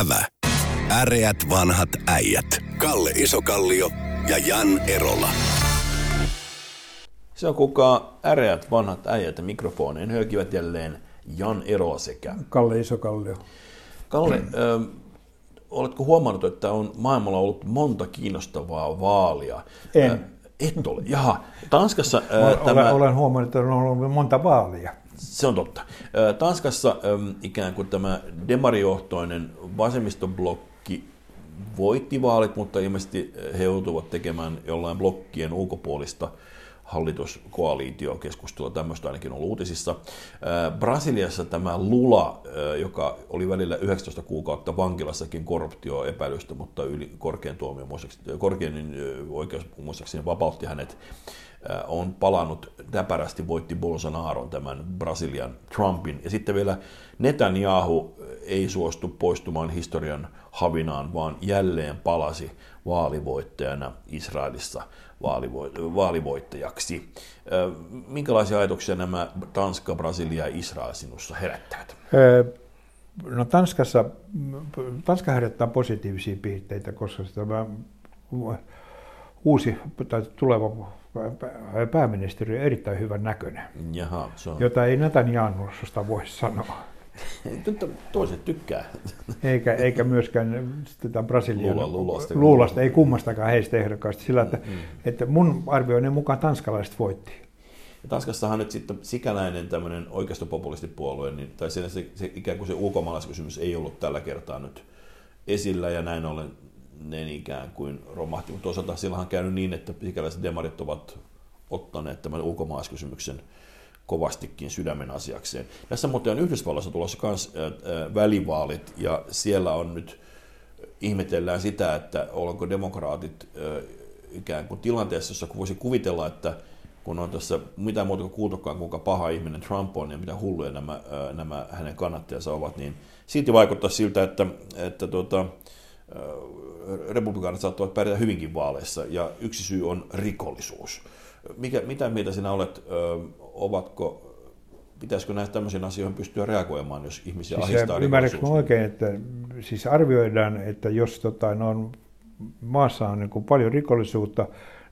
Ävä. Äreät vanhat äijät. Kalle Isokallio ja Jan Erola. Se on kuka äreät vanhat äijät ja mikrofoneen höykivät jälleen Jan Erola sekä Kalle Isokallio. Kalle, ö, oletko huomannut, että on maailmalla ollut monta kiinnostavaa vaalia? En. Ö, et ole. Jaha. Tanskassa ö, Olen, tämä... olen huomannut, että on ollut monta vaalia. Se on totta. Tanskassa ikään kuin tämä demarijohtoinen vasemmistoblokki voitti vaalit, mutta ilmeisesti he joutuvat tekemään jollain blokkien ulkopuolista hallituskoaliitiokeskustelua, tämmöistä ainakin on uutisissa. Brasiliassa tämä Lula, joka oli välillä 19 kuukautta vankilassakin korruptioepäilystä, mutta yli korkean tuomion korkein oikeus muistaakseni vapautti hänet on palannut täpärästi, voitti Bolsonaron tämän Brasilian Trumpin. Ja sitten vielä Netanyahu ei suostu poistumaan historian havinaan, vaan jälleen palasi vaalivoittajana Israelissa vaalivo- vaalivoittajaksi. Minkälaisia ajatuksia nämä Tanska, Brasilia ja Israel sinussa herättävät? No Tanskassa, Tanska herättää positiivisia piirteitä, koska tämä uusi tai tuleva pääministeri on erittäin hyvän näköinen, Jaha, se on. jota ei Netanyahusta voi sanoa. Toiset tykkää. Eikä, eikä myöskään tätä Brasilian Lula- Lulasta. luulasta, ei kummastakaan heistä ehdokkaista, sillä että, Mm. että mun arvioinnin mukaan tanskalaiset voitti. Ja Tanskassahan nyt sitten sikäläinen tämmöinen oikeistopopulistipuolue, niin, tai siinä se, se, ikään kuin se ulkomaalaiskysymys ei ollut tällä kertaa nyt esillä, ja näin ollen ne ikään kuin romahti. Mutta toisaalta silloin on käynyt niin, että sikäläiset demarit ovat ottaneet tämän ulkomaalaiskysymyksen kovastikin sydämen asiakseen. Tässä muuten on Yhdysvalloissa tulossa myös välivaalit, ja siellä on nyt, ihmetellään sitä, että ollaanko demokraatit ää, ikään kuin tilanteessa, jossa voisi kuvitella, että kun on tässä mitään muuta kuin kuultukaan, kuinka paha ihminen Trump on ja mitä hulluja nämä, nämä hänen kannattajansa ovat, niin silti vaikuttaa siltä, että, että tuota, republikaanit saattavat pärjätä hyvinkin vaaleissa, ja yksi syy on rikollisuus. Mikä, mitä mieltä sinä olet, ovatko, pitäisikö näistä tämmöisiin asioihin pystyä reagoimaan, jos ihmisiä Siis ahistaa ymmärrätkö rikollisuus? oikein, että siis arvioidaan, että jos tota, no on, maassa on niin kuin paljon rikollisuutta,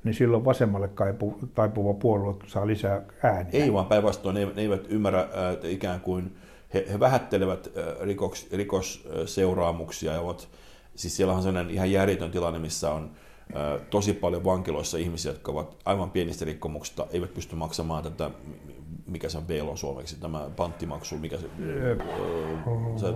niin silloin vasemmalle kaipu, taipuva puolue saa lisää ääniä. Ei vaan päinvastoin, ne, ne eivät ymmärrä että ikään kuin, he, he vähättelevät ää, rikoks, rikosseuraamuksia ja ovat, siis siellä on sellainen ihan järjetön tilanne, missä on tosi paljon vankiloissa ihmisiä, jotka ovat aivan pienistä rikkomuksista, eivät pysty maksamaan tätä, mikä se on bail on suomeksi, tämä panttimaksu, mikä se, Öö, se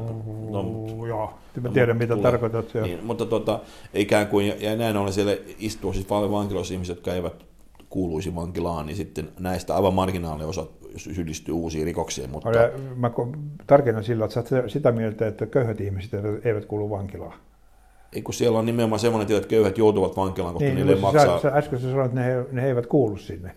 no, Joo, mä tiedän mitä tulee. tarkoitat. Joo. Niin, mutta tota, ikään kuin, ja, näin ollen siellä istuu siis paljon vankiloissa ihmisiä, jotka eivät kuuluisi vankilaan, niin sitten näistä aivan marginaaliosa syyllistyy uusiin rikoksiin, mutta Mä tarkennan sillä, että sä sitä mieltä, että köyhät ihmiset eivät kuulu vankilaan. Kun siellä on nimenomaan semmoinen tilanne, että köyhät joutuvat vankilaan, koska niin, niille ei mutta maksaa, sä, sä, äsken sä sanoit, että ne, ne eivät kuulu sinne.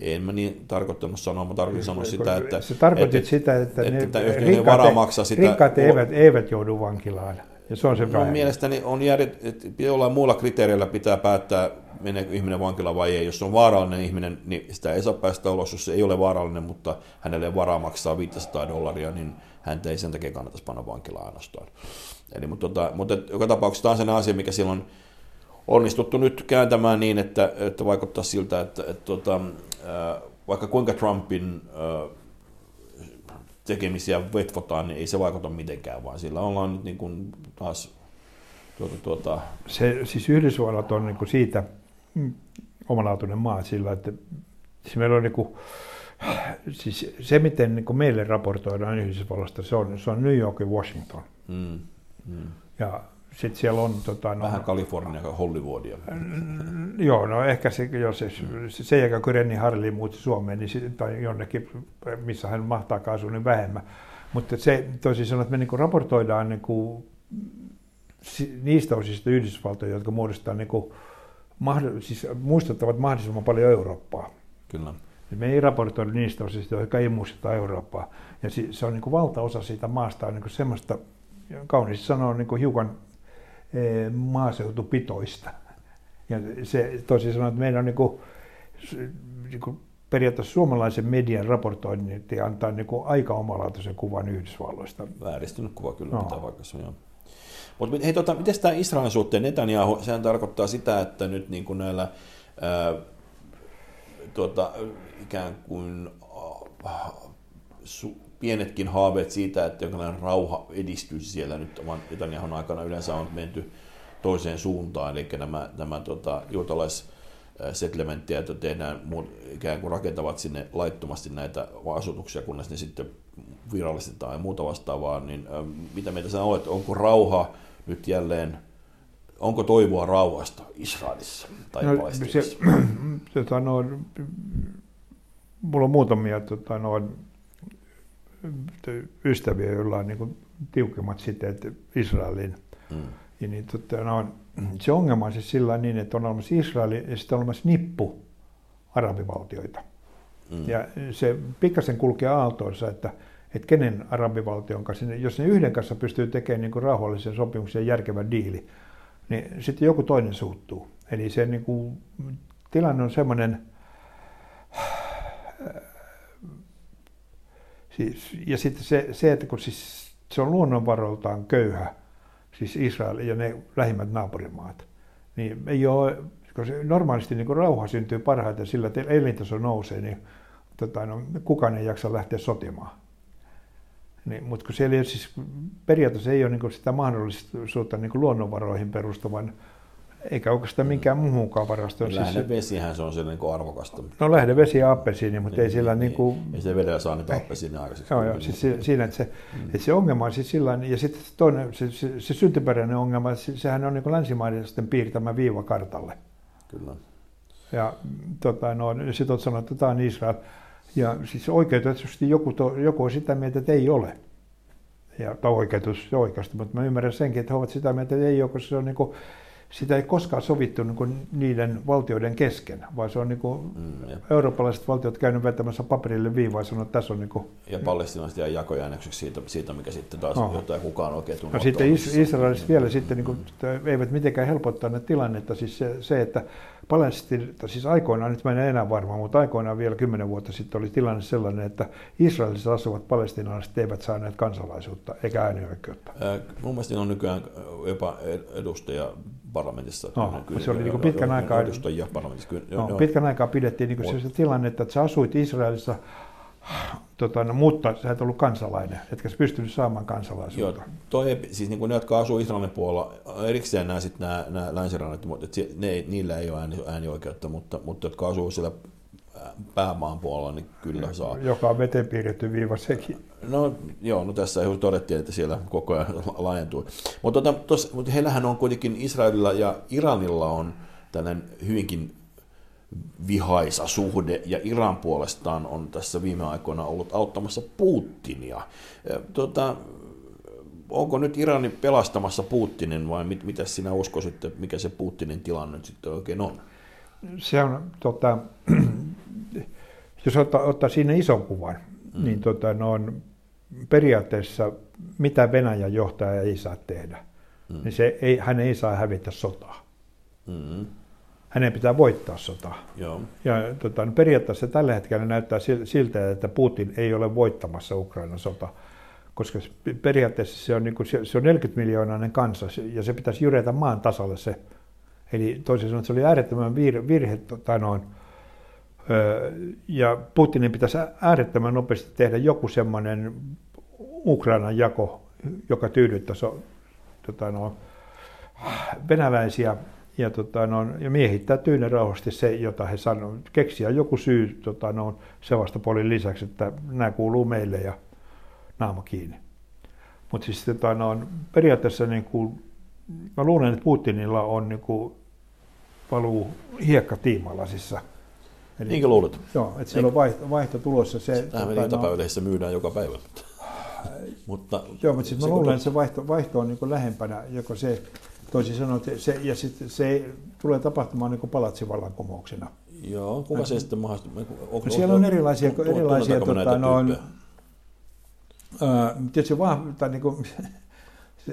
en mä niin tarkoittanut sanoa, mä tarkoitin sanoa sitä, että, Sä tarkoitit että, sitä, että, että, ne, että ole varaa maksaa sitä, rikkaat eivät, eivät joudu vankilaan. Ja se on se No, mielestäni on järjet, että jollain muulla kriteerillä pitää päättää, meneekö ihminen vankilaan vai ei. Jos se on vaarallinen ihminen, niin sitä ei saa päästä ulos. Jos se ei ole vaarallinen, mutta hänelle varaa maksaa 500 dollaria, niin häntä ei sen takia kannattaisi panna vankilaan ainoastaan. Eli, mutta, tota, mutta joka tapauksessa tämä on sellainen asia, mikä silloin onnistuttu nyt kääntämään niin, että, että vaikuttaa siltä, että, että, että vaikka kuinka Trumpin ää, tekemisiä vetvotaan, niin ei se vaikuta mitenkään, vaan sillä ollaan nyt niin kuin taas tuota, tuota, se, siis Yhdysvallat on niin kuin siitä omalaatuinen maa sillä, että siis meillä on niin kuin, siis se, miten niin kuin meille raportoidaan Yhdysvallasta, se on, se on New York ja Washington. mm, mm, Ja sitten siellä on... Tota, no, vähän Kalifornia ja Hollywoodia. Joo, no ehkä se, jos se, se sen jälkeen kun Renni Harli muutti Suomeen, niin, sit- tai jonnekin, missä hän mahtaa asua, niin vähemmän. Mutta se toisin sanoen, että me niinku raportoidaan niinku niistä osista Yhdysvaltoja, jotka muodostaa niinku, mahdoll- siis muistuttavat mahdollisimman paljon Eurooppaa. Kyllä. Ja Me ei raportoida niistä osista, jotka ei muistuta Eurooppaa. Ja se on niin kuin valtaosa siitä maasta on niin kuin semmoista, kauniisti sanoa, niin kuin hiukan eh, maaseutupitoista. Ja se tosi sanoen, että meillä on niin kuin, niin kuin periaatteessa suomalaisen median raportointi antaa niin kuin aika omalaatuisen kuvan Yhdysvalloista. Vääristynyt kuva kyllä, no. vaikka se on. Mutta hei, tota, miten tämä Israelin suhteen Netanyahu, sehän tarkoittaa sitä, että nyt niin kuin näillä ää, tuota, ikään kuin äh, su, pienetkin haaveet siitä, että jonkinlainen rauha edistyisi siellä nyt Netanyahun aikana. Yleensä on menty toiseen suuntaan, eli nämä, nämä tota, juutalais settlementtiä, että tehdään ikään kuin rakentavat sinne laittomasti näitä asutuksia, kunnes ne sitten virallistetaan ja muuta vastaavaa, niin mitä mieltä sä olet, onko rauha nyt jälleen, onko toivoa rauhasta Israelissa tai no, se, tota, no, mulla on muutamia tota, no, ystäviä, joilla on niin tiukemmat siteet Israelin. Mm. Ja niin, tota, no, se ongelma on siis sillä niin, että on olemassa Israeli ja sitten on olemassa nippu arabivaltioita. Mm. Ja se pikkasen kulkee aaltoissa, että, että kenen arabivaltion kanssa, jos ne yhden kanssa pystyy tekemään niin kuin rauhallisen sopimuksen ja järkevän diili, niin sitten joku toinen suuttuu. Eli se niin kuin, tilanne on semmoinen, siis, ja sitten se, se, että kun siis se on luonnonvaroiltaan köyhä, siis Israel ja ne lähimmät naapurimaat, niin ei ole, koska normaalisti niin rauha syntyy parhaiten sillä, että elintaso nousee, niin tota, no, kukaan ei jaksa lähteä sotimaan. Niin, mutta kun siellä ei, siis periaatteessa ei ole niin sitä mahdollisuutta niin luonnonvaroihin perustuvan eikä oikeastaan minkään muuhunkaan varastoon. Lähdevesihän siis se on siellä niin arvokasta. No lähdevesi ja appelsiini, mutta niin, ei sillä niin, kuin... Ei se vedellä saa niitä appelsiini aikaiseksi. Joo, joo siis siinä, että se, mm. että se ongelma on siis sillä ja sitten toinen, se, se, se syntyperäinen ongelma, sehän on niin länsimaiden piirtämä viiva kartalle. Kyllä. Ja tota, no, sitten olet sanonut, että tämä on Israel. Ja siis oikeutetusti joku, to, joku on sitä mieltä, että ei ole. Ja, tai oikeutus oikeasti, mutta mä ymmärrän senkin, että he ovat sitä mieltä, että ei ole, koska se on niin kuin, sitä ei koskaan sovittu niin niiden valtioiden kesken, vaan se on niin kuin mm, eurooppalaiset valtiot käynyt vetämässä paperille viivaa ja sanonut, että tässä on... Niin kuin... Ja palestinaiset ja jakojäännökseksi siitä, siitä, mikä sitten taas no. jotain kukaan oikein. No sitten is- Israelissa vielä sitten niin kuin, eivät mitenkään helpottaa ne tilannetta, siis se, se että Palestina, siis aikoinaan, nyt mä en enää varma, mutta aikoinaan vielä kymmenen vuotta sitten oli tilanne sellainen, että Israelissa asuvat palestinalaiset eivät saaneet kansalaisuutta eikä äänioikeutta. Äh, mun mielestä on nykyään jopa edustaja parlamentissa. No, kyllä, se oli niin pitkän aikaa, edustajia parlamentissa. Kyllä, no, joo. pitkän aikaa pidettiin niin kuin se tilanne, että sä asuit Israelissa, tota, no, mutta sä et ollut kansalainen, etkä sä pystynyt saamaan kansalaisuutta. Joo, toi, siis niin kuin ne, jotka asuu Israelin puolella, erikseen nämä, sit nämä, nämä länsirannat, mutta ne, niillä ei ole ääni, äänioikeutta, mutta, mutta jotka asuu siellä päämaan puolella, niin kyllä saa. Joka on veteen piirretty viiva sekin. No joo, no tässä todettiin, että siellä koko ajan laajentuu. Mutta tota, mut heillähän on kuitenkin Israelilla ja Iranilla on tällainen hyvinkin vihaisa suhde, ja Iran puolestaan on tässä viime aikoina ollut auttamassa Putinia. Tota, onko nyt Irani pelastamassa Putinin vai mit, mitä sinä uskoisit, mikä se Putinin tilanne nyt sitten oikein on? Se on, tota, jos ottaa, ottaa siinä ison kuvan, mm. niin tota, no on periaatteessa mitä Venäjän johtaja ei saa tehdä, mm. niin se ei, hän ei saa hävitä sotaa. Mm. Hänen pitää voittaa sota. Joo. Ja tota, no periaatteessa tällä hetkellä näyttää siltä, että Putin ei ole voittamassa Ukrainan sota, koska periaatteessa se on, niin kuin, se on 40 miljoonainen kansa ja se pitäisi jyretä maan tasalle se. Eli toisin sanoen se oli äärettömän virhe, virhe tota noin, ja Putinin pitäisi äärettömän nopeasti tehdä joku semmoinen Ukrainan jako, joka tyydyttäisi tota, no, venäläisiä ja, tota, no, ja miehittää tyynyrauhasti se, jota he sanoo. Keksiä joku syy tota, no, Sevastopolin lisäksi, että nämä kuuluu meille ja naama kiinni. Mutta siis tota, no, periaatteessa niin kuin, mä luulen, että Putinilla on niin kuin, valuu hiekka tiimalasissa – Eli, Niinkö luulet? Joo, että siellä on vaihto, vaihto tulossa. Se, Tähän tota, iltapäivälehdessä no, myydään joka päivä. mutta, joo, mutta sitten mä luulen, että se vaihto, vaihto on niin lähempänä, joko se, toisin sanoen, se, ja sitten se tulee tapahtumaan niin palatsivallankumouksena. Joo, kuka se sitten mahdollisesti? No siellä on erilaisia, tu, erilaisia tota, noin, tietysti vaan, tai niin kuin,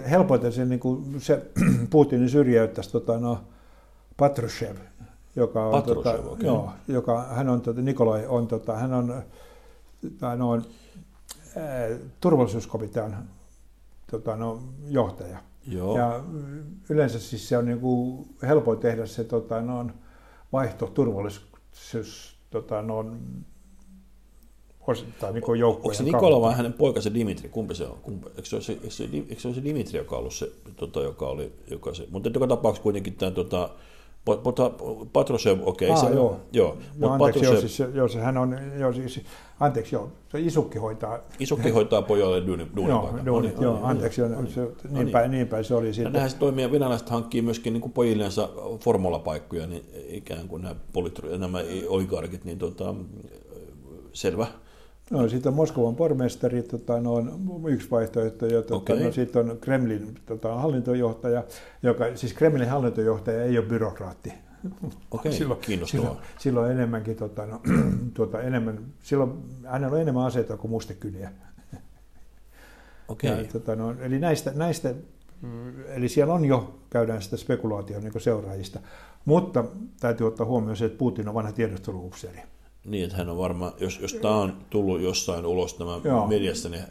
helpoiten se, niin kuin, se Putinin syrjäyttäisi tota, no, Patrushev, joka on, tota, okei. joo, joka, hän on, tota, Nikolai on, tota, hän on, tai noin, ää, turvallisuuskomitean tota, no, johtaja. Joo. Ja mm, yleensä siis se on niin kuin helpoin tehdä se tota, no, vaihto turvallisuus tota, no, osittain niin joukkojen Onko se kautta. Nikola vai hänen poikansa Dimitri? Kumpi se on? Kumpi, eikö, se ole se, eikö, se, eikö se ole se Dimitri, joka on ollut se, tota, joka oli, joka se, mutta joka tapauksessa kuitenkin tämä tota, Pota- Patrushev, okei. Aa, se, joo. joo. No, Mut anteeksi, joo, Patrushev- siis, joo, se, hän on, joo, siis, anteeksi, joo, se isukki hoitaa. Isokki hoitaa pojalle duunin, duunin Joo, paikan. duunit, No niin, joo, no niin, anteeksi, no joo, niin. se, No niin, niin. päin, niin päin se oli sitten. näinhän se toimii, venäläiset hankkii myöskin niin kuin pojillensa formulapaikkoja, niin ikään kuin nämä, politru- nämä oligarkit, niin tota, selvä. No, sitten on Moskovan pormestari, tota, no, on yksi vaihtoehto, ja tota, Okei. no, sitten on Kremlin tota, hallintojohtaja, joka, siis Kremlin hallintojohtaja ei ole byrokraatti. Okei, kiinnostavaa. Silloin, silloin enemmänkin, tota, no, tuota, enemmän, silloin hänellä on enemmän aseita kuin mustekyniä. Okei. Ja, tota, no, eli näistä, näistä, eli siellä on jo, käydään sitä spekulaatiota niin seuraajista, mutta täytyy ottaa huomioon se, että Putin on vanha tiedusteluupseeri. Niin, että hän on varmaan, jos, jos tämä on tullut jossain ulos tämä Joo. mediassa, niin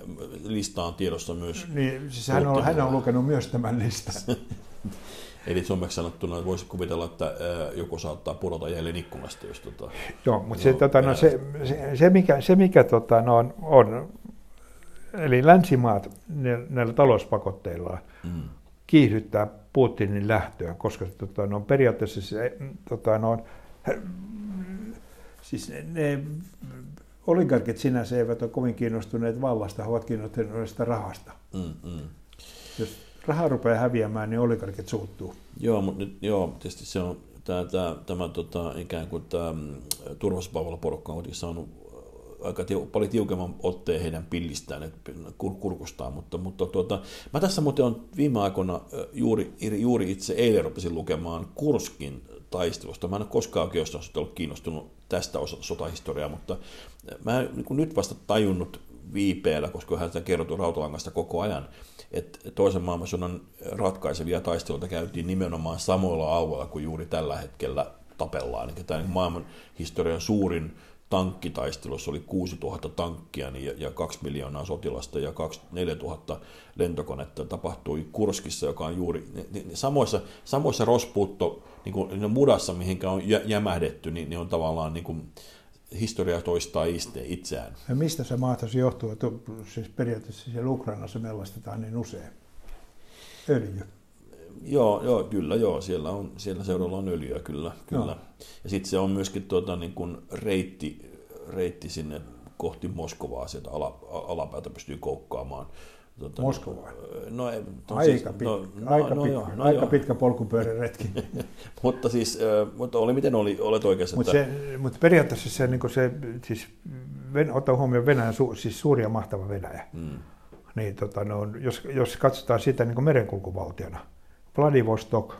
lista on tiedossa myös. Niin, siis hän, on, hän on lukenut myös tämän listan. Eli suomeksi sanottuna voisi kuvitella, että joku saattaa pudota jälleen ikkunasta, jos tota... Joo, mutta se, tota, no, se, se, se, mikä, se mikä tota, no, on, on, eli länsimaat ne, näillä talouspakotteillaan Mm. kiihdyttää Putinin lähtöä, koska tota, no, periaatteessa se, tota, no, siis ne, ne oligarkit sinänsä eivät ole kovin kiinnostuneet vallasta, he ovat kiinnostuneet rahasta. Mm, mm. Jos raha rupeaa häviämään, niin oligarkit suuttuu. Joo, mutta nyt, joo, tietysti se on tämä, tämä, tämä tota, ikään kuin tämä mm, turvallisuuspalveluporukka on kuitenkin saanut aika tiu, paljon tiukemman otteen heidän pillistään, että kur, kurkustaan, mutta, mutta tuota, mä tässä muuten on viime aikoina ö, juuri, juuri itse eilen rupesin lukemaan Kurskin taistelusta. Mä en ole koskaan oikeastaan ollut kiinnostunut tästä osa sotahistoriaa, mutta mä en niin nyt vasta tajunnut viipeellä, koska hän sitä kerrottu rautalangasta koko ajan, että toisen maailmansodan ratkaisevia taisteluita käytiin nimenomaan samoilla alueilla kuin juuri tällä hetkellä tapellaan. Eli tämä maailman historian suurin tankkitaistelussa oli 6000 tankkia niin, ja, ja 2 miljoonaa sotilasta ja 24 000 lentokonetta tapahtui Kurskissa, joka on juuri niin, niin, samoissa, samoissa rospuutto niin kuin, mudassa, mihinkä on jä, jämähdetty, niin, niin on tavallaan niin kuin, historia toistaa itse, itseään. Ja mistä se mahtaisi johtua, että siis periaatteessa siellä Ukrainassa mellastetaan niin usein? Öljy. Joo, joo, kyllä, joo. Siellä, on, siellä seuralla on öljyä, kyllä. kyllä. Joo. Ja sitten se on myöskin tuota, niin kuin reitti, reitti sinne kohti Moskovaa, sieltä ala, alapäätä pystyy koukkaamaan. Tuota, Moskovaan? No, ei, no, Aika, siis, pitkä, no, no, aika, no, pitkä, joo, no, aika joo. pitkä polkupyöräretki. mutta siis, mutta oli miten oli, olet oikeassa, Mutta että se, mut periaatteessa se, niin se siis, Ven, ottaa huomioon Venäjän, su, siis suuri ja mahtava Venäjä. mm, Niin, tota, no, jos, jos katsotaan sitä niin merenkulkuvaltiona, Vladivostok,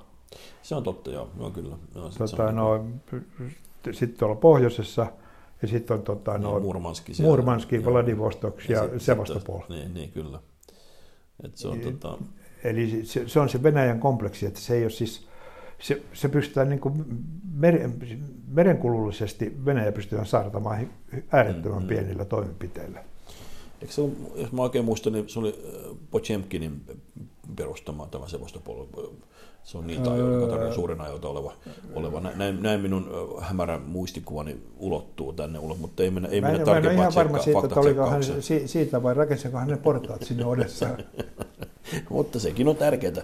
se on totta, joo, joo kyllä. Joo, sit tota, on, no, sitten tuolla pohjoisessa, ja sitten on tota, no, no, Murmanski, siellä. Murmanski. Vladivostok ja, sit- Sevastopol. sit- Niin, niin, kyllä. Et se on, Niin. tota, Eli se, se on se Venäjän kompleksi, että se ei ole siis, se, se pystytään niin kuin mer, merenkulullisesti Venäjä pystytään saartamaan äärettömän Mm, mm. pienillä toimenpiteillä. Eikö se, ole- jos mä oikein muistan, niin se oli äh, Pochemkinin perustama tämä Sevastopol. Se on niitä Öö. ajoita, öö... suurin ajoita oleva. oleva. Nä- Näin, näin minun hämärä muistikuvani ulottuu tänne ulos, mutta ei mennä, ei mennä en, mä en ole tarkempaan ihan varma siitä, että oliko hän siitä vai rakensiko hän ne portaat sinne Odessaan. Mutta sekin on tärkeää.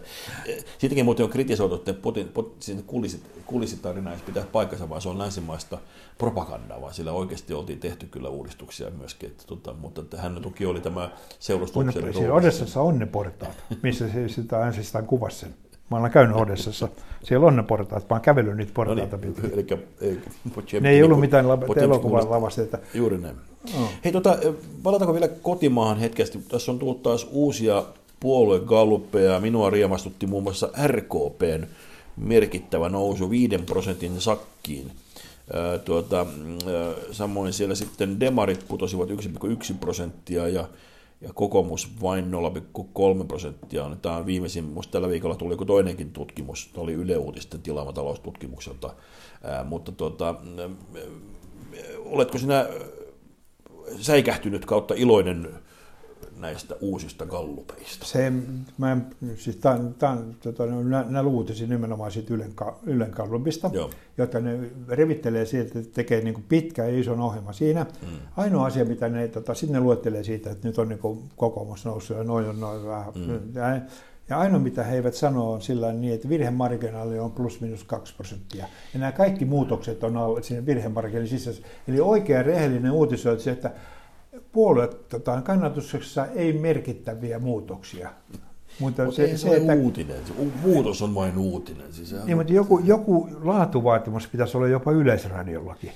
Siitäkin muuten on kritisoitu, että Putin, Putin, sinne kulisit, kulisitarinaa ei pitää paikkansa, vaan se on länsimaista propagandaa, vaan sillä oikeasti oltiin tehty kyllä uudistuksia myöskin. Että, tota, mutta että hän toki oli tämä Kun seurustusupseeri siinä Odessassa on ne portaat, missä se sitä ensistään kuvasi sen. Mä olen käynyt Odessassa. Siellä on ne portaat, mä oon kävellyt niitä No niin, portaita pitkin. eli, eli Potemkin- Ne ei ollut mitään lab- elokuvan lavasteita. Juuri näin. Oh. Hei, tota, palataanko vielä kotimaahan hetkestä? Tässä on tullut taas uusia puoluegalluppeja. Minua riemastutti muun muassa RKPn merkittävä nousu 5 prosentin sakkiin. Tuota, mm, samoin siellä sitten demarit putosivat 1,1 prosenttia ja ja kokoomus vain 0,3 prosenttia. Tämä on viimeisin, minusta tällä viikolla tuli joku toinenkin tutkimus, tämä oli Yle Uutisten tilaama taloustutkimukselta, Ää, mutta tuota, oletko sinä säikähtynyt kautta iloinen näistä uusista gallupeista? Se, mä, siis tämän, tämän, tota, nämä, nämä luutisin nimenomaan siitä Ylen, Ylen gallupista, Joo. jotta ne revittelee siitä, että tekee niin pitkä ja ison ohjelma siinä. Mm. Ainoa asia, mitä ne, tota, sitten ne luettelee siitä, että nyt on niin kokoomus noussut ja noin on noin vähän. Mm. Ja, ja ainoa, mitä he eivät sano, on sillä niin, että virhemarginaali on plus minus 2 prosenttia. Ja nämä kaikki muutokset on alle siinä virhemarginaalin sisässä. Eli oikea rehellinen uutiso on se, että puolue tota, kannatuksessa ei merkittäviä muutoksia. Mutta se, se, se, että, uutinen. Se muutos on vain uutinen. Siis niin, mutta joku, joku laatuvaatimus pitäisi olla jopa yleisradiollakin.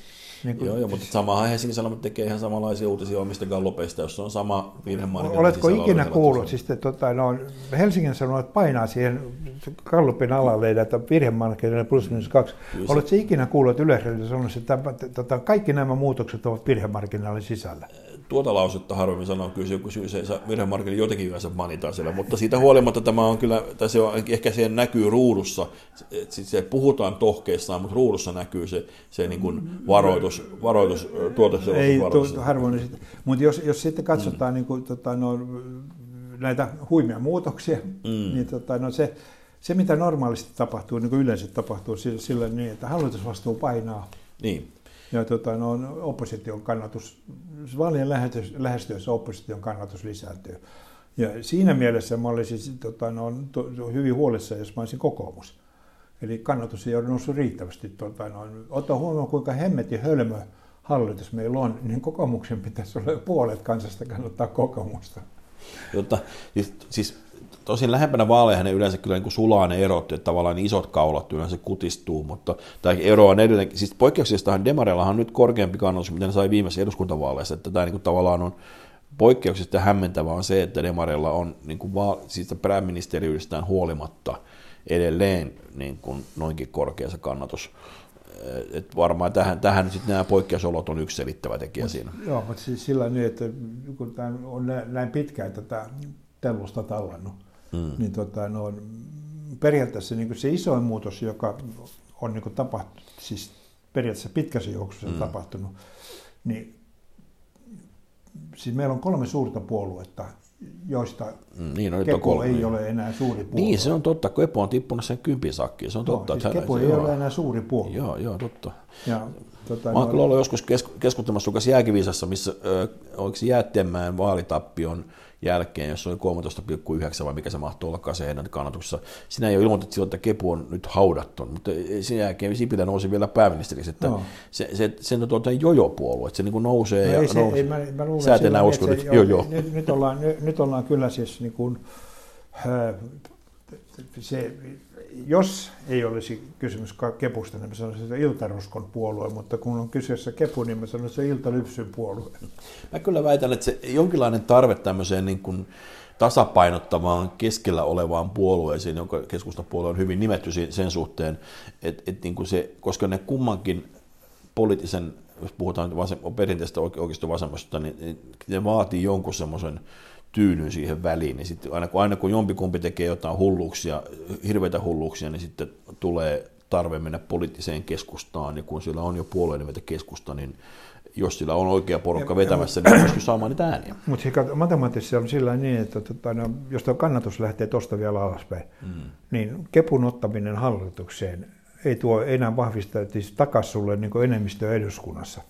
Niin kuin, joo, joo, mutta samahan Helsingin Sanomat tekee ihan samanlaisia uutisia omista gallopeista, jos on sama virhemarkkina. Oletko ikinä kuullut, siis te, tota, no, Helsingin Sanomat painaa siihen gallopin alalle, että virhemarkkina plus minus kaksi. Oletko ikinä kuullut, että Yleisradio sanoo, että tota, kaikki nämä muutokset ovat virhemarkkinaalin sisällä? Tuota lausetta harvemmin sanoo, kyllä joku syy se virhemarkkinoilla jotenkin yleensä manitaan siellä, mutta siitä huolimatta tämä on kyllä, tai se on, ehkä siihen näkyy ruudussa, että se puhutaan tohkeissaan, mutta ruudussa näkyy se, se niin kuin varoitus, varoitus tuote Ei, tu, harvoin mutta jos, jos sitten katsotaan mm. niin kuin, tota, no, näitä huimia muutoksia, mm. niin tota, no, se, se, mitä normaalisti tapahtuu, niin kuin yleensä tapahtuu sillä niin, että hallitusvastuu painaa. Niin ja tota, no, opposition kannatus, vaalien lähestyessä opposition kannatus lisääntyy. Ja siinä mielessä mä olisin tota, no, hyvin huolissa, jos mä olisin kokoomus. Eli kannatus ei ole noussut riittävästi. Tota, no, ota huomioon, kuinka hemmetin hölmö hallitus meillä on, niin kokoomuksen pitäisi olla puolet kansasta kannattaa kokoomusta. Jotta, siis, siis Tosin lähempänä vaaleja ne yleensä kyllä niin sulaa ne erot, että tavallaan isot kaulat yleensä kutistuu, mutta tai ero on edelleen, siis poikkeuksellistahan Demarellahan on nyt korkeampi kannatus, mitä ne sai viimeisessä eduskuntavaaleissa, että tämä niin kuin tavallaan on poikkeuksesta hämmentävää on se, että Demarella on niin kuin va- siitä pääministeriydestään huolimatta edelleen niin kuin noinkin korkea se kannatus. Et varmaan tähän, tähän sitten nämä poikkeusolot on yksi selittävä tekijä mut, siinä. Joo, mutta siis sillä niin, että kun tämä on näin pitkään tätä tellusta tallannut, mm. niin tota, no, periaatteessa niin se isoin muutos, joka on niin tapahtunut, siis periaatteessa pitkässä juoksussa mm. tapahtunut, niin siis meillä on kolme suurta puoluetta, joista mm, niin, no, Kepo kolme, ei niin. ole enää suuri puolue. Niin, se on totta. Kepo on tippunut sen kympin sakkiin. Se on totta. No, siis Kepo ei ole enää suuri puolue. Joo, joo, totta. Ja, tota, Mä oon no, kyllä ollut joskus keskustelemassa sukas jääkivisassa, missä äh, oliko Jäätteenmäen vaalitappion jälkeen, jos oli 13,9 vai mikä se mahtuu olla se heidän kannatuksessa. Sinä ei ole ilmoitettu silloin, että Kepu on nyt haudattu, mutta sen jälkeen Sipilä nousi vielä pääministeriksi, että no. se, se, se on tuota jojo-puolue, että se niin nousee no ja ei se, nousee. Ei, mä, mä luulen, Sä et enää usko nyt jojo. Nyt, nyt, ollaan, nyt, nyt ollaan kyllä siis niin kuin, se, jos ei olisi kysymys Kepusta, niin mä sanoisin, että Iltaruskon puolue, mutta kun on kyseessä Kepu, niin mä sanoisin, että Iltalypsyn puolue. Mä kyllä väitän, että se jonkinlainen tarve tämmöiseen niin kuin tasapainottamaan keskellä olevaan puolueeseen, jonka keskustapuolue on hyvin nimetty sen suhteen, että, että niin kuin se, koska ne kummankin poliittisen, jos puhutaan vasem, perinteistä oikeasta vasemmasta, niin ne vaatii jonkun semmoisen tyynyn siihen väliin, niin sitten aina kun, aina kun jompikumpi tekee jotain hulluuksia, hirveitä hulluuksia, niin sitten tulee tarve mennä poliittiseen keskustaan, ja kun sillä on jo puolueen nimeltä keskusta, niin jos sillä on oikea porukka vetämässä, niin pystyy saamaan niitä ääniä. Mutta matemaattisesti on sillä niin, että tota, no, jos tuo kannatus lähtee tuosta vielä alaspäin, mm. niin kepun ottaminen hallitukseen ei tuo enää vahvista takaisin sulle niin enemmistöä eduskunnassa.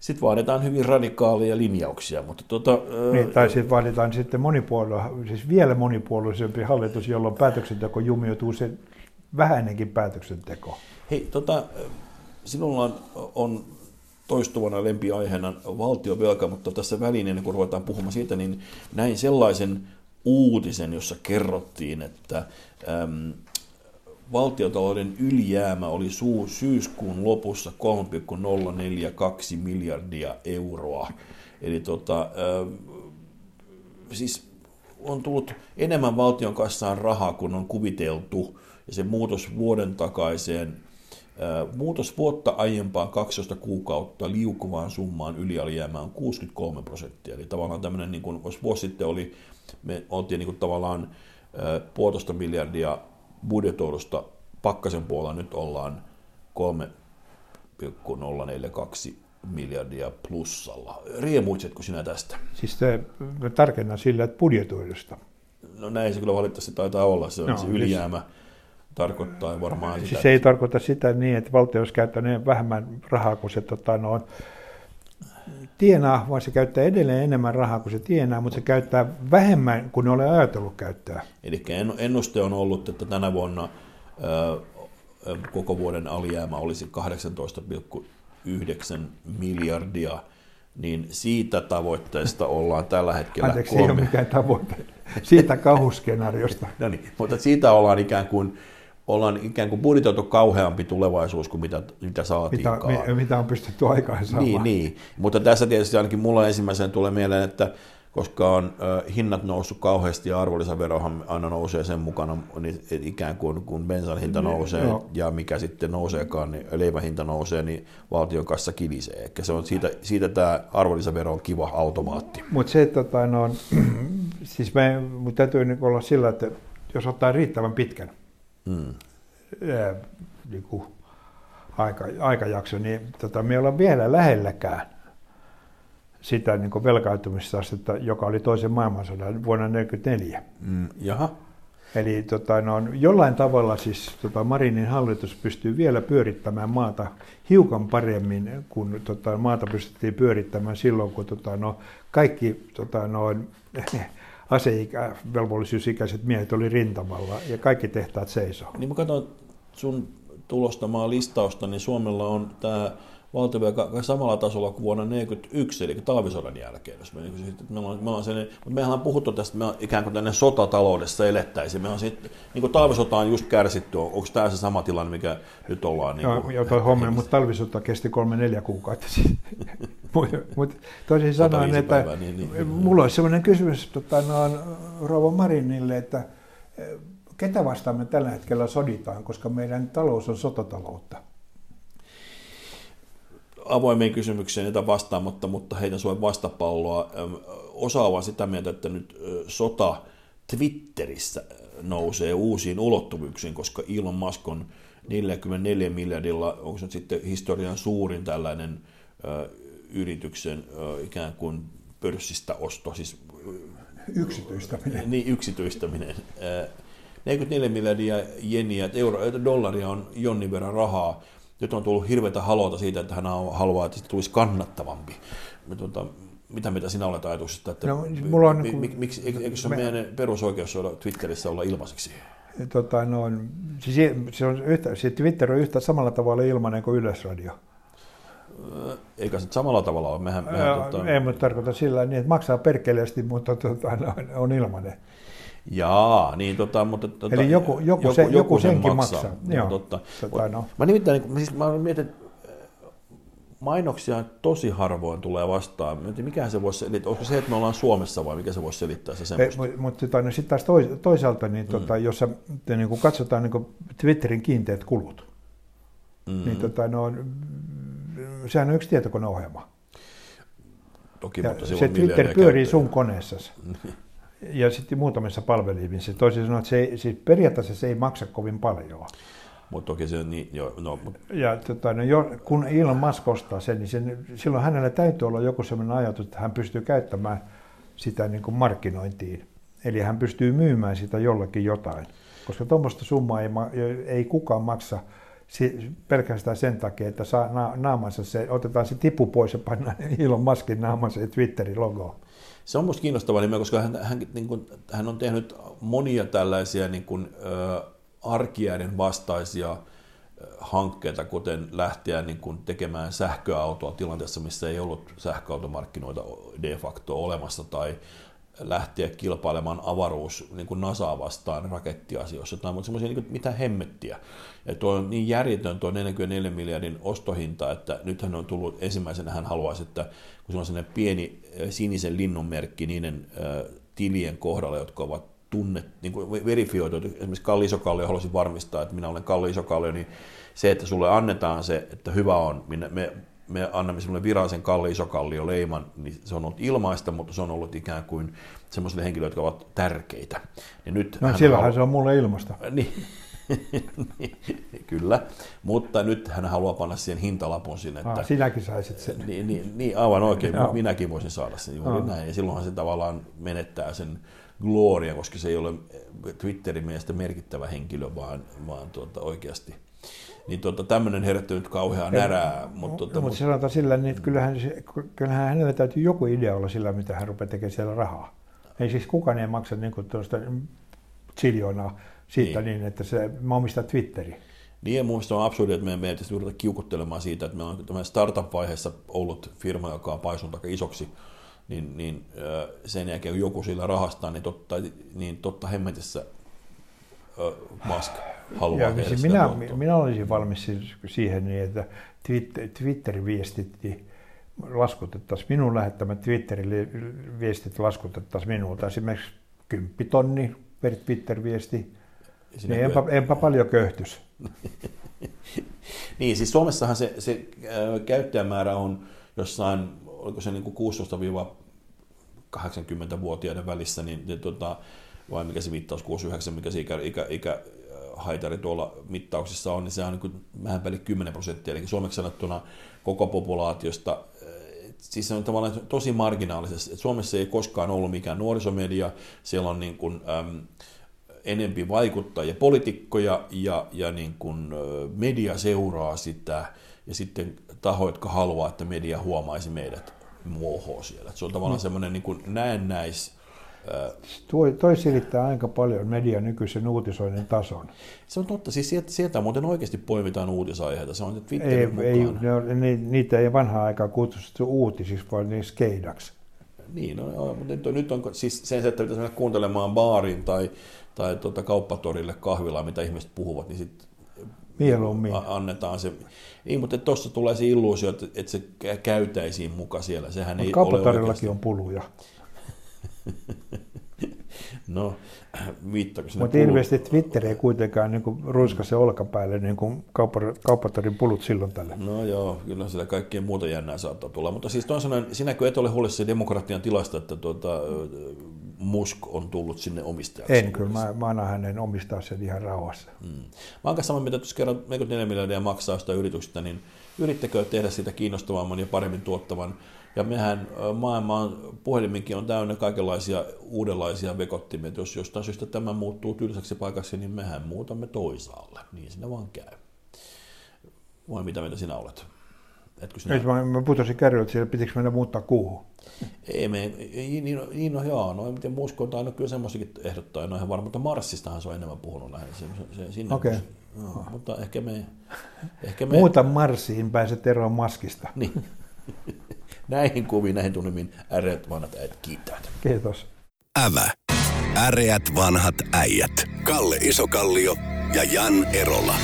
Sitten vaaditaan hyvin radikaalia linjauksia. Mutta tuota, niin, tai sitten vaaditaan sitten monipuolue, siis vielä monipuolueisempi hallitus, jolloin päätöksenteko jumiutuu se vähäinenkin päätöksenteko. Hei, tota, sinulla on, on toistuvana lempiaiheena valtiovelka, mutta tässä väliin, kun ruvetaan puhumaan siitä, niin näin sellaisen uutisen, jossa kerrottiin, että äm, valtiotalouden ylijäämä oli suu, syyskuun lopussa 3,042 miljardia euroa. Eli tota, äh, siis on tullut enemmän valtion kassaan rahaa kuin on kuviteltu, ja se muutos vuoden takaiseen Muutos vuotta aiempaan 12 kuukautta liukuvaan summaan ylialijäämä on 63 prosenttia. Eli tavallaan tämmöinen, niin kuin, jos vuosi sitten oli, me oltiin niin kuin tavallaan puolitoista miljardia budjetoidusta pakkasen puolella, nyt ollaan 3,042 miljardia plussalla. Riemuitsetko sinä tästä? Siis te, tarkennan sillä, että budjetoidusta. No näin se kyllä valitettavasti taitaa olla, se on no, se siis- ylijäämä. Siis tarkoittaa varmaan sitä. Se ei tarkoita sitä niin, että valtio olisi käyttänyt vähemmän rahaa kuin se tota, no, tienaa, vaan se käyttää edelleen enemmän rahaa kuin se tienaa, mutta se käyttää vähemmän kuin ne ole ajatellut käyttää. Eli ennuste on ollut, että tänä vuonna koko vuoden alijäämä olisi 18,9 miljardia, niin siitä tavoitteesta ollaan tällä hetkellä Anteeksi, kolme... ei ole mikään tavoite. Siitä kauhuskenaariosta. no niin, mutta siitä ollaan ikään kuin ollaan ikään kuin budjetoitu kauheampi tulevaisuus kuin mitä, mitä saatiinkaan. Mitä, mitä on pystytty aikaan saamaan. Niin, niin, mutta tässä tietysti ainakin mulla ensimmäisenä tulee mieleen, että koska on hinnat noussut kauheasti ja arvonlisäverohan aina nousee sen mukana, niin ikään kuin kun bensan hinta niin, nousee no. ja mikä sitten nouseekaan, niin leivän hinta nousee, niin valtion kanssa kivisee. Eli se on siitä, siitä tämä arvonlisävero on kiva automaatti. Mutta se, että tota, no, siis me, täytyy niin olla sillä, että jos ottaa riittävän pitkän, mm. ää, niin kuin aika, aikajakso, niin tota, me ollaan vielä lähelläkään sitä niin velkaistumisastetta, joka oli toisen maailmansodan vuonna 1944. Mm, jaha. Eli tota, no, jollain tavalla siis tota, Marinin hallitus pystyy vielä pyörittämään maata hiukan paremmin kuin tota, maata pystyttiin pyörittämään silloin, kun tota, no, kaikki tota, no, aseikä, miehet oli rintamalla ja kaikki tehtaat seisoo. Niin mä katson sun tulostamaa listausta, niin Suomella on tämä valtionvelka samalla tasolla kuin vuonna 1941, eli talvisodan jälkeen. Jos me, niin kuin, me ollaan, me ollaan sen, mutta mehän on puhuttu tästä, että me ikään kuin tänne sotataloudessa elettäisiin. Me on sitten, niin kuin talvisota on just kärsitty, on, onko tämä se sama tilanne, mikä nyt ollaan? Niin kuin, joo, toi homma, mutta talvisota kesti kolme-neljä kuukautta. mutta mut, toisin sanoen, että päivää, niin, niin, niin, mulla olisi sellainen kysymys tota, no, Rouva Marinille, että eh, ketä vastaan me tällä hetkellä soditaan, koska meidän talous on sotataloutta? Avoimeen kysymykseen niitä vastaamatta, mutta heitän sulle vastapalloa. Osa on sitä mieltä, että nyt sota Twitterissä nousee uusiin ulottuvuuksiin, koska Elon Musk on 44 miljardilla, onko se sitten historian suurin tällainen yrityksen ikään kuin pörssistä osto, siis yksityistäminen. Niin, yksityistäminen. 44 miljardia jeniä, euro, dollaria on jonnin verran rahaa nyt on tullut hirveätä halota siitä, että hän haluaa, että se tulisi kannattavampi. Tuota, mitä mitä sinä olet ajatuksesta, että no, mulla on, mi, miksi, eikö se me, meidän perusoikeus olla Twitterissä olla ilmaiseksi? Tota, no, siis se on yhtä, se Twitter on yhtä samalla tavalla ilmainen kuin Yleisradio. Eikä se samalla tavalla ole. Mehän, mehän, tota... Ei, mutta tarkoita sillä niin, että maksaa perkeleesti, mutta tota, on ilmainen. Jaa, niin tota, mutta... Tota, Eli joku, joku, joku, se, joku, joku senkin maksaa. maksaa. Joo, totta. Tota, no. Mä nimittäin, niin siis mä mietin, mainoksia tosi harvoin tulee vastaan. Mietin, mikä se voisi selittää? Onko se, että me ollaan Suomessa vai mikä se voisi selittää se semmoista? Mutta mut, tota, no, sitten taas toisaalta, niin, tota, mm. jos te, niin kun katsotaan niin Twitterin kiinteät kulut, mm. niin tota, no, sehän on yksi tietokoneohjelma. Toki, ja mutta se Twitter pyörii sun koneessasi. ja sitten muutamissa palvelimissa. Toisin sanoen, että se ei, siis periaatteessa se ei maksa kovin paljon. Mutta toki se on niin, joo, no, mut. Ja tota, no, jo, kun Elon Musk ostaa sen, niin sen, silloin hänellä täytyy olla joku sellainen ajatus, että hän pystyy käyttämään sitä niin kuin markkinointiin. Eli hän pystyy myymään sitä jollekin jotain. Koska tuommoista summaa ei, ei kukaan maksa pelkästään sen takia, että saa naamansa se, otetaan se tipu pois ja pannaan Elon Muskin naamansa ja Twitterin logoon. Se on minusta kiinnostava nimeä, koska hän, hän, niin kuin, hän on tehnyt monia tällaisia niin kuin, ö, arkijäiden vastaisia hankkeita, kuten lähteä niin kuin tekemään sähköautoa tilanteessa, missä ei ollut sähköautomarkkinoita de facto olemassa, tai lähteä kilpailemaan avaruus niin kuin NASAa vastaan rakettiasioissa, tai mutta semmoisia, niin mitä hemmettiä. Ja tuo on niin järjetön tuo 44 miljardin ostohinta, että nythän on tullut ensimmäisenä hän haluaisi, että kun se on sellainen pieni sinisen linnunmerkki niiden tilien kohdalla, jotka ovat tunne, niin kuin verifioitu, esimerkiksi Kalli Isokallio haluaisin varmistaa, että minä olen Kalli Isokallio, niin se, että sulle annetaan se, että hyvä on, me, me, me annamme sinulle virallisen Kalli Isokallio leiman, niin se on ollut ilmaista, mutta se on ollut ikään kuin semmoisille henkilöille, jotka ovat tärkeitä. Ja nyt no silloinhan haluaa... se on mulle ilmasta. niin, Kyllä, mutta nyt hän haluaa panna siihen hintalapun sinne. Että, ah, sinäkin saisit sen. Niin, niin, niin aivan oikein, no. minäkin voisin saada sen juuri ah. näin. Ja silloinhan se tavallaan menettää sen gloria, koska se ei ole Twitterin mielestä merkittävä henkilö, vaan, vaan tuota, oikeasti niin tuota, tämmöinen herätti nyt kauhean närää. Mutta, tuota, mutta sanotaan sillä, niin että kyllähän, kyllähän hänellä täytyy joku idea olla sillä, mitä hän rupeaa tekemään siellä rahaa. Ei siis kukaan ei maksa niin tuosta chiljoonaa siitä niin, niin että se, mä omistan Twitteri. Niin, ja mun on absurdi, että meidän pitäisi ruveta kiukuttelemaan siitä, että me on startup-vaiheessa ollut firma, joka on paisunut aika isoksi, niin, niin sen jälkeen kun joku sillä rahastaa, niin totta, niin totta hemmetissä Musk haluaa ja, siis minä, minä olisin valmis siihen niin, että Twitter, Twitter viestitti laskutettaisiin minun lähettämät Twitterin viestit laskutettaisiin minulta. Esimerkiksi 10 tonni per Twitter-viesti, niin enpä, enpä paljon köyhtys. niin, siis Suomessahan se, se äh, käyttäjämäärä on jossain, oliko se niin kuin 16-80-vuotiaiden välissä, niin, niin tota, vai mikä se mittaus, 69, mikä se ikä, ikä, ikä haitari tuolla mittauksissa on, niin se on niin kuin vähän päälle 10 prosenttia, eli suomeksi sanottuna koko populaatiosta, siis se on tavallaan tosi marginaalisesti. Suomessa ei koskaan ollut mikään nuorisomedia, siellä on niin kuin, äm, enempi vaikuttajia, poliitikkoja ja, ja niin kuin media seuraa sitä ja sitten taho, jotka haluaa, että media huomaisi meidät muohoa siellä. Se on tavallaan mm. semmoinen niin kuin näennäis, Tuo, toi silittää aika paljon median nykyisen uutisoinnin tason. Se on totta, siis sieltä, sieltä muuten oikeasti poimitaan uutisaiheita, se on Twitterin ei, ei, ne, niitä ei vanhaa aikaa kutsuttu uutisiksi, vaan niin skeidaksi. Niin, no, joo, mutta nyt on, nyt on siis sen, että pitäisi mennä kuuntelemaan baariin tai tai tuota kauppatorille kahvilaa, mitä ihmiset puhuvat, niin sitten Mieluummin. annetaan se. Niin, mutta tuossa tulee se illuusio, että, että se käytäisiin muka siellä. Sehän ei kauppatorillakin on puluja. no, viittako Mutta ilmeisesti Twitter ei kuitenkaan niin ruiskase olkapäälle niin kuin kauppatorin pulut silloin tällä. No joo, kyllä siellä kaikkien muuta jännää saattaa tulla. Mutta siis toisaalta sinäkö et ole huolissa demokratian tilasta, että tuota, Musk on tullut sinne omistajaksi? En, kyllä mä, mä annan hänen omistaa sen ihan rauhassa. Hmm. Mä oon kanssa samaa että jos kerran 44 miljardia maksaa sitä yrityksestä, niin yrittäkö tehdä sitä kiinnostavamman ja paremmin tuottavan. Ja mehän maailmaan puheliminkin on täynnä kaikenlaisia uudenlaisia vekottimia. Jos jostain syystä tämä muuttuu tylsäksi paikaksi, niin mehän muutamme toisaalle. Niin siinä vaan käy. Vai mitä mieltä sinä olet? Etkö sinä... mä, mä putosin kärryllä, että siellä pitikö mennä muuttaa kuuhun. Ei, me, niin, niin, niin no joo, no miten Musk on tainnut kyllä semmoisikin ehdottaa, en ole ihan varma, mutta Marssistahan se on enemmän puhunut lähinnä. Se, se, sinne Okei. Okay. No, mutta ehkä me... Ehkä me... Muuta Marsiin pääset eroon maskista. Niin. näihin kuviin, näihin tunnelmiin äreät vanhat äijät kiittävät. Kiitos. Ävä. Äreät vanhat äijät. Kalle Isokallio ja Jan Erola.